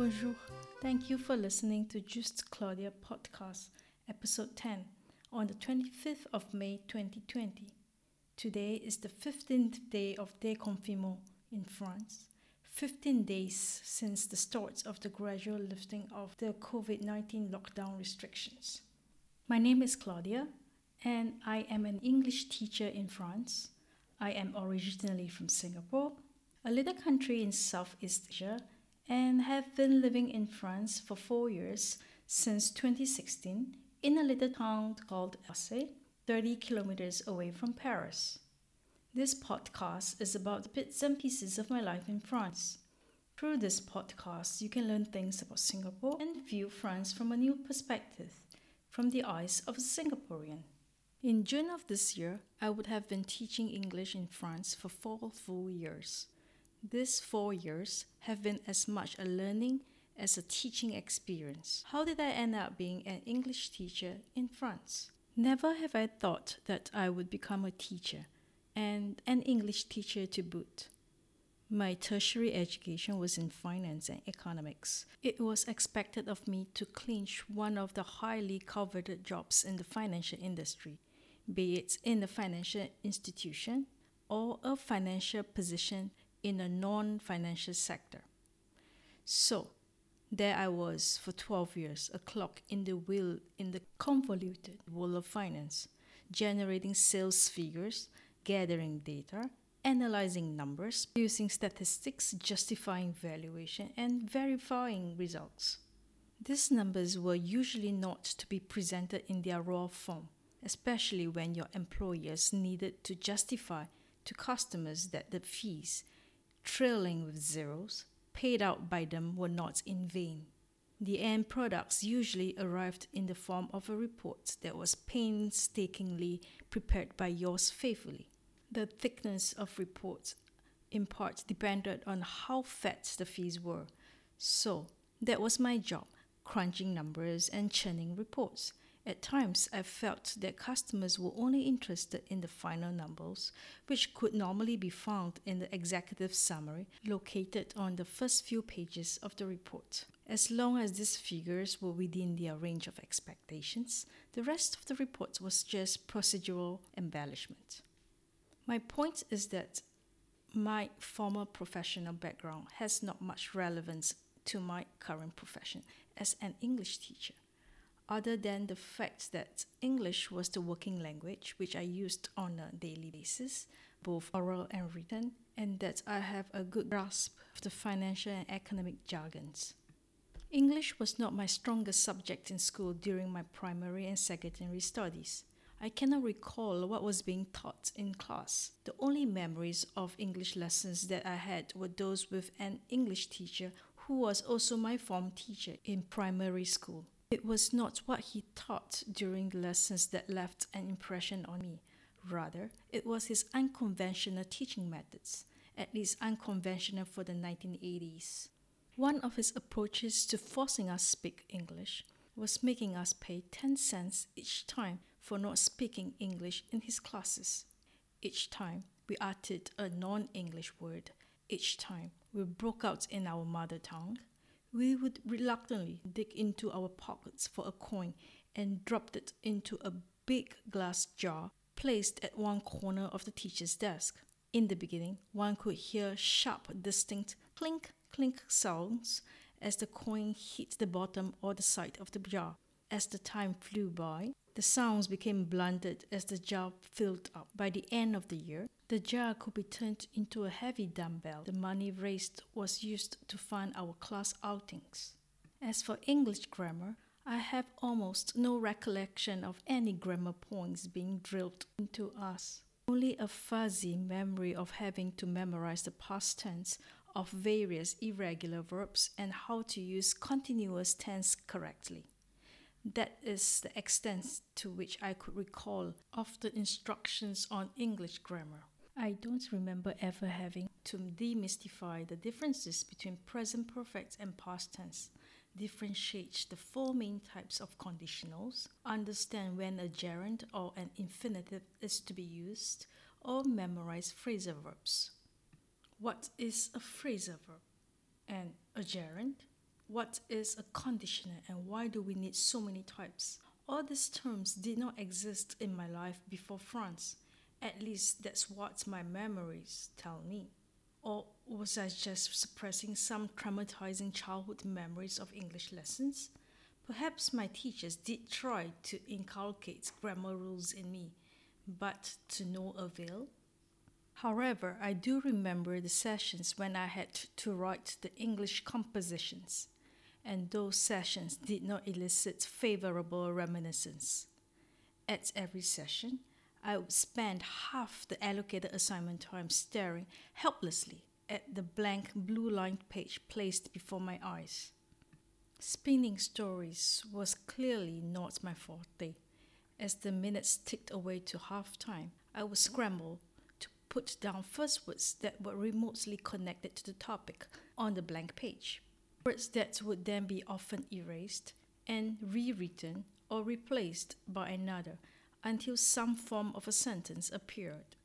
Bonjour. Thank you for listening to Just Claudia podcast, episode 10, on the 25th of May 2020. Today is the 15th day of déconfinement in France. 15 days since the start of the gradual lifting of the COVID 19 lockdown restrictions. My name is Claudia, and I am an English teacher in France. I am originally from Singapore, a little country in Southeast Asia and have been living in France for four years since 2016 in a little town called Orsay, 30 kilometers away from Paris. This podcast is about bits and pieces of my life in France. Through this podcast, you can learn things about Singapore and view France from a new perspective, from the eyes of a Singaporean. In June of this year, I would have been teaching English in France for four full years. These four years have been as much a learning as a teaching experience. How did I end up being an English teacher in France? Never have I thought that I would become a teacher, and an English teacher to boot. My tertiary education was in finance and economics. It was expected of me to clinch one of the highly coveted jobs in the financial industry, be it in a financial institution or a financial position in a non financial sector. So, there I was for 12 years, a clock in the wheel in the convoluted world of finance, generating sales figures, gathering data, analyzing numbers, using statistics, justifying valuation, and verifying results. These numbers were usually not to be presented in their raw form, especially when your employers needed to justify to customers that the fees trailing with zeros, paid out by them were not in vain. The end products usually arrived in the form of a report that was painstakingly prepared by yours faithfully. The thickness of reports in part depended on how fat the fees were. So, that was my job, crunching numbers and churning reports. At times, I felt that customers were only interested in the final numbers, which could normally be found in the executive summary located on the first few pages of the report. As long as these figures were within their range of expectations, the rest of the report was just procedural embellishment. My point is that my former professional background has not much relevance to my current profession as an English teacher other than the fact that English was the working language which I used on a daily basis, both oral and written, and that I have a good grasp of the financial and economic jargons. English was not my strongest subject in school during my primary and secondary studies. I cannot recall what was being taught in class. The only memories of English lessons that I had were those with an English teacher who was also my form teacher in primary school. It was not what he taught during lessons that left an impression on me. Rather, it was his unconventional teaching methods, at least unconventional for the 1980s. One of his approaches to forcing us to speak English was making us pay 10 cents each time for not speaking English in his classes. Each time we uttered a non English word, each time we broke out in our mother tongue, we would reluctantly dig into our pockets for a coin and dropped it into a big glass jar placed at one corner of the teacher's desk. In the beginning, one could hear sharp, distinct clink clink sounds as the coin hit the bottom or the side of the jar. As the time flew by, the sounds became blunted as the jar filled up. By the end of the year, the jar could be turned into a heavy dumbbell. The money raised was used to fund our class outings. As for English grammar, I have almost no recollection of any grammar points being drilled into us. Only a fuzzy memory of having to memorize the past tense of various irregular verbs and how to use continuous tense correctly. That is the extent to which I could recall of the instructions on English grammar. I don't remember ever having to demystify the differences between present perfect and past tense, differentiate the four main types of conditionals, understand when a gerund or an infinitive is to be used, or memorize phrasal verbs. What is a phrasal verb? And a gerund? What is a conditioner and why do we need so many types? All these terms did not exist in my life before France. At least that's what my memories tell me. Or was I just suppressing some traumatizing childhood memories of English lessons? Perhaps my teachers did try to inculcate grammar rules in me, but to no avail. However, I do remember the sessions when I had to write the English compositions, and those sessions did not elicit favorable reminiscence. At every session, I would spend half the allocated assignment time staring helplessly at the blank blue lined page placed before my eyes. Spinning stories was clearly not my forte. As the minutes ticked away to half time, I would scramble to put down first words that were remotely connected to the topic on the blank page. Words that would then be often erased and rewritten or replaced by another until some form of a sentence appeared.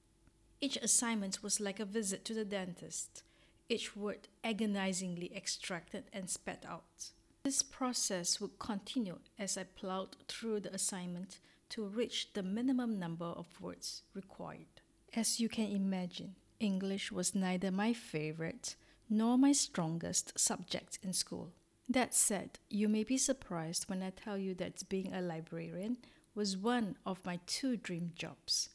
Each assignment was like a visit to the dentist, each word agonizingly extracted and spat out. This process would continue as I plowed through the assignment to reach the minimum number of words required. As you can imagine, English was neither my favorite nor my strongest subject in school. That said, you may be surprised when I tell you that being a librarian was one of my two dream jobs.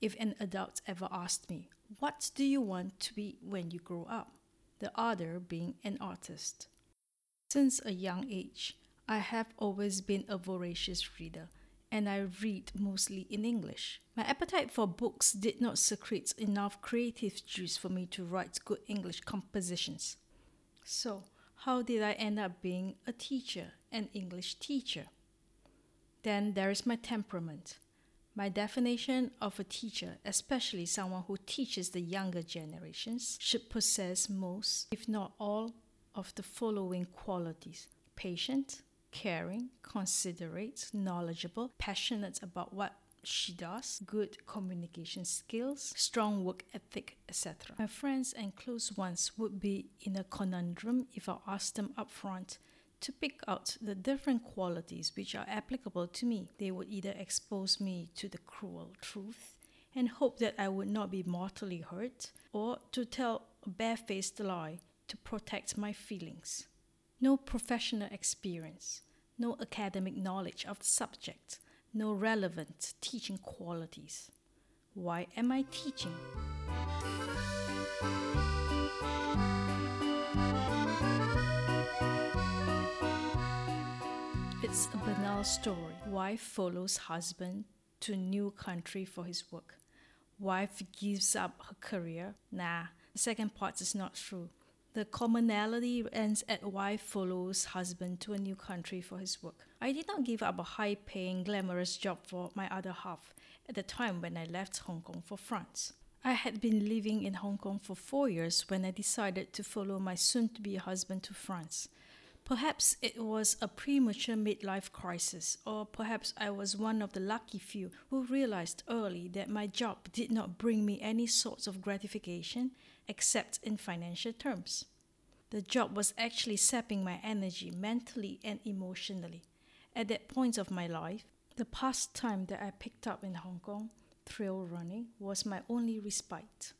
If an adult ever asked me, What do you want to be when you grow up? the other being an artist. Since a young age, I have always been a voracious reader and I read mostly in English. My appetite for books did not secrete enough creative juice for me to write good English compositions. So, how did I end up being a teacher, an English teacher? Then there is my temperament. My definition of a teacher, especially someone who teaches the younger generations, should possess most, if not all, of the following qualities patient, caring, considerate, knowledgeable, passionate about what she does, good communication skills, strong work ethic, etc. My friends and close ones would be in a conundrum if I asked them upfront to pick out the different qualities which are applicable to me. They would either expose me to the cruel truth and hope that I would not be mortally hurt, or to tell a barefaced lie to protect my feelings. No professional experience, no academic knowledge of the subject, no relevant teaching qualities. Why am I teaching? It's a banal story. Wife follows husband to new country for his work. Wife gives up her career. Nah, the second part is not true. The commonality ends at wife follows husband to a new country for his work. I did not give up a high paying, glamorous job for my other half at the time when I left Hong Kong for France. I had been living in Hong Kong for four years when I decided to follow my soon to be husband to France. Perhaps it was a premature midlife crisis, or perhaps I was one of the lucky few who realized early that my job did not bring me any sorts of gratification except in financial terms. The job was actually sapping my energy mentally and emotionally. At that point of my life, the pastime that I picked up in Hong Kong, trail running, was my only respite.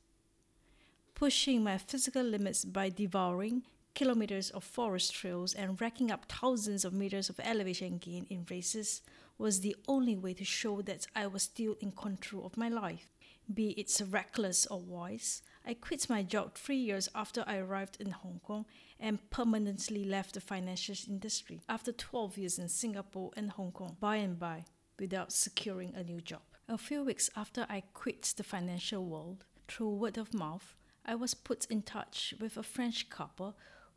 Pushing my physical limits by devouring kilometers of forest trails and racking up thousands of meters of elevation gain in races was the only way to show that I was still in control of my life. Be it reckless or wise, I quit my job three years after I arrived in Hong Kong and permanently left the financial industry after 12 years in Singapore and Hong Kong, by and by, without securing a new job. A few weeks after I quit the financial world, through word of mouth, I was put in touch with a French couple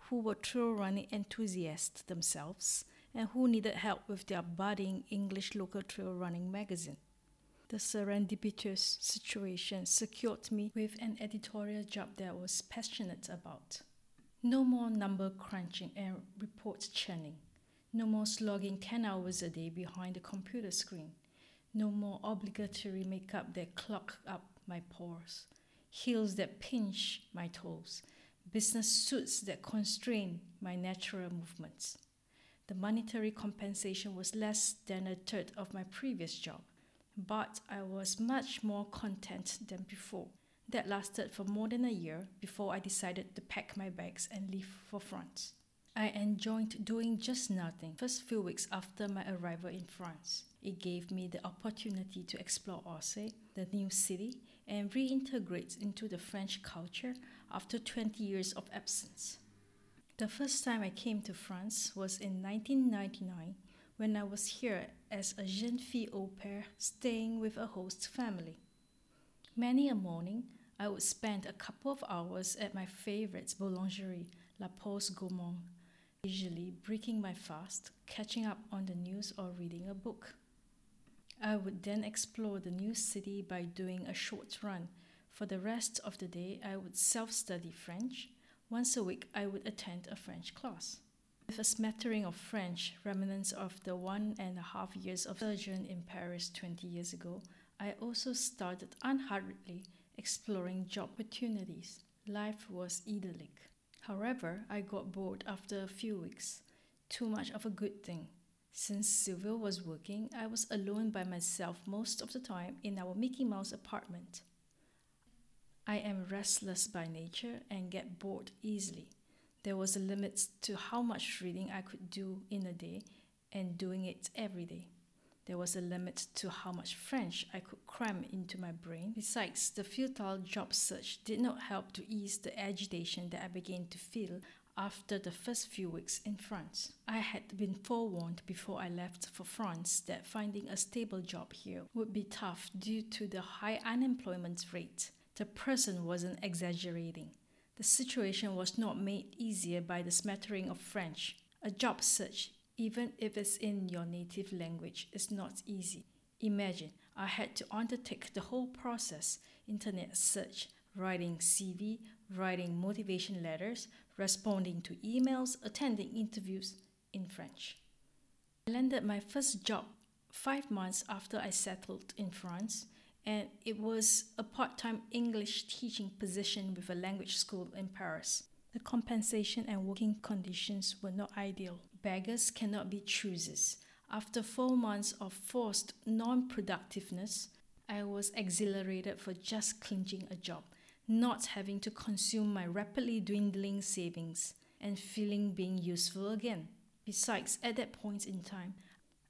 who were trail running enthusiasts themselves and who needed help with their budding English local trail running magazine. The serendipitous situation secured me with an editorial job that I was passionate about. No more number crunching and report churning. No more slogging 10 hours a day behind the computer screen. No more obligatory makeup that clog up my pores. Heels that pinch my toes. business suits that constrain my natural movements. The monetary compensation was less than a third of my previous job, but I was much more content than before. That lasted for more than a year before I decided to pack my bags and leave for France. I enjoyed doing just nothing first few weeks after my arrival in France. It gave me the opportunity to explore Orsay, the new city, and reintegrate into the French culture after 20 years of absence. The first time I came to France was in 1999 when I was here as a jeune fille au pair staying with a host family. Many a morning, I would spend a couple of hours at my favorite boulangerie, La Pause Gourmande, usually breaking my fast, catching up on the news or reading a book. I would then explore the new city by doing a short run. For the rest of the day, I would self study French. Once a week, I would attend a French class. With a smattering of French, remnants of the one and a half years of sojourn in Paris 20 years ago, I also started unhurriedly exploring job opportunities. Life was idyllic. However, I got bored after a few weeks. Too much of a good thing. Since Sylvia was working, I was alone by myself most of the time in our Mickey Mouse apartment. I am restless by nature and get bored easily. There was a limit to how much reading I could do in a day and doing it every day. There was a limit to how much French I could cram into my brain. Besides, the futile job search did not help to ease the agitation that I began to feel after the first few weeks in France. I had been forewarned before I left for France that finding a stable job here would be tough due to the high unemployment rate. The person wasn't exaggerating. The situation was not made easier by the smattering of French. A job search even if it's in your native language, is not easy. Imagine I had to undertake the whole process internet search, writing CV, writing motivation letters, responding to emails, attending interviews in French. I landed my first job five months after I settled in France, and it was a part time English teaching position with a language school in Paris. The compensation and working conditions were not ideal. Beggars cannot be choosers. After four months of forced non productiveness, I was exhilarated for just clinching a job, not having to consume my rapidly dwindling savings, and feeling being useful again. Besides, at that point in time,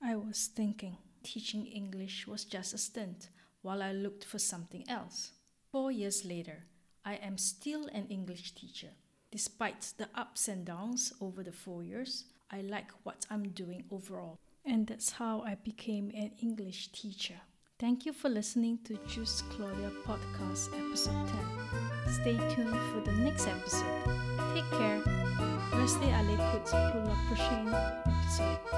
I was thinking teaching English was just a stunt while I looked for something else. Four years later, I am still an English teacher. Despite the ups and downs over the four years, I like what I'm doing overall. And that's how I became an English teacher. Thank you for listening to Just Claudia Podcast Episode 10. Stay tuned for the next episode. Take care. Restez à l'écoute pour le prochain épisode.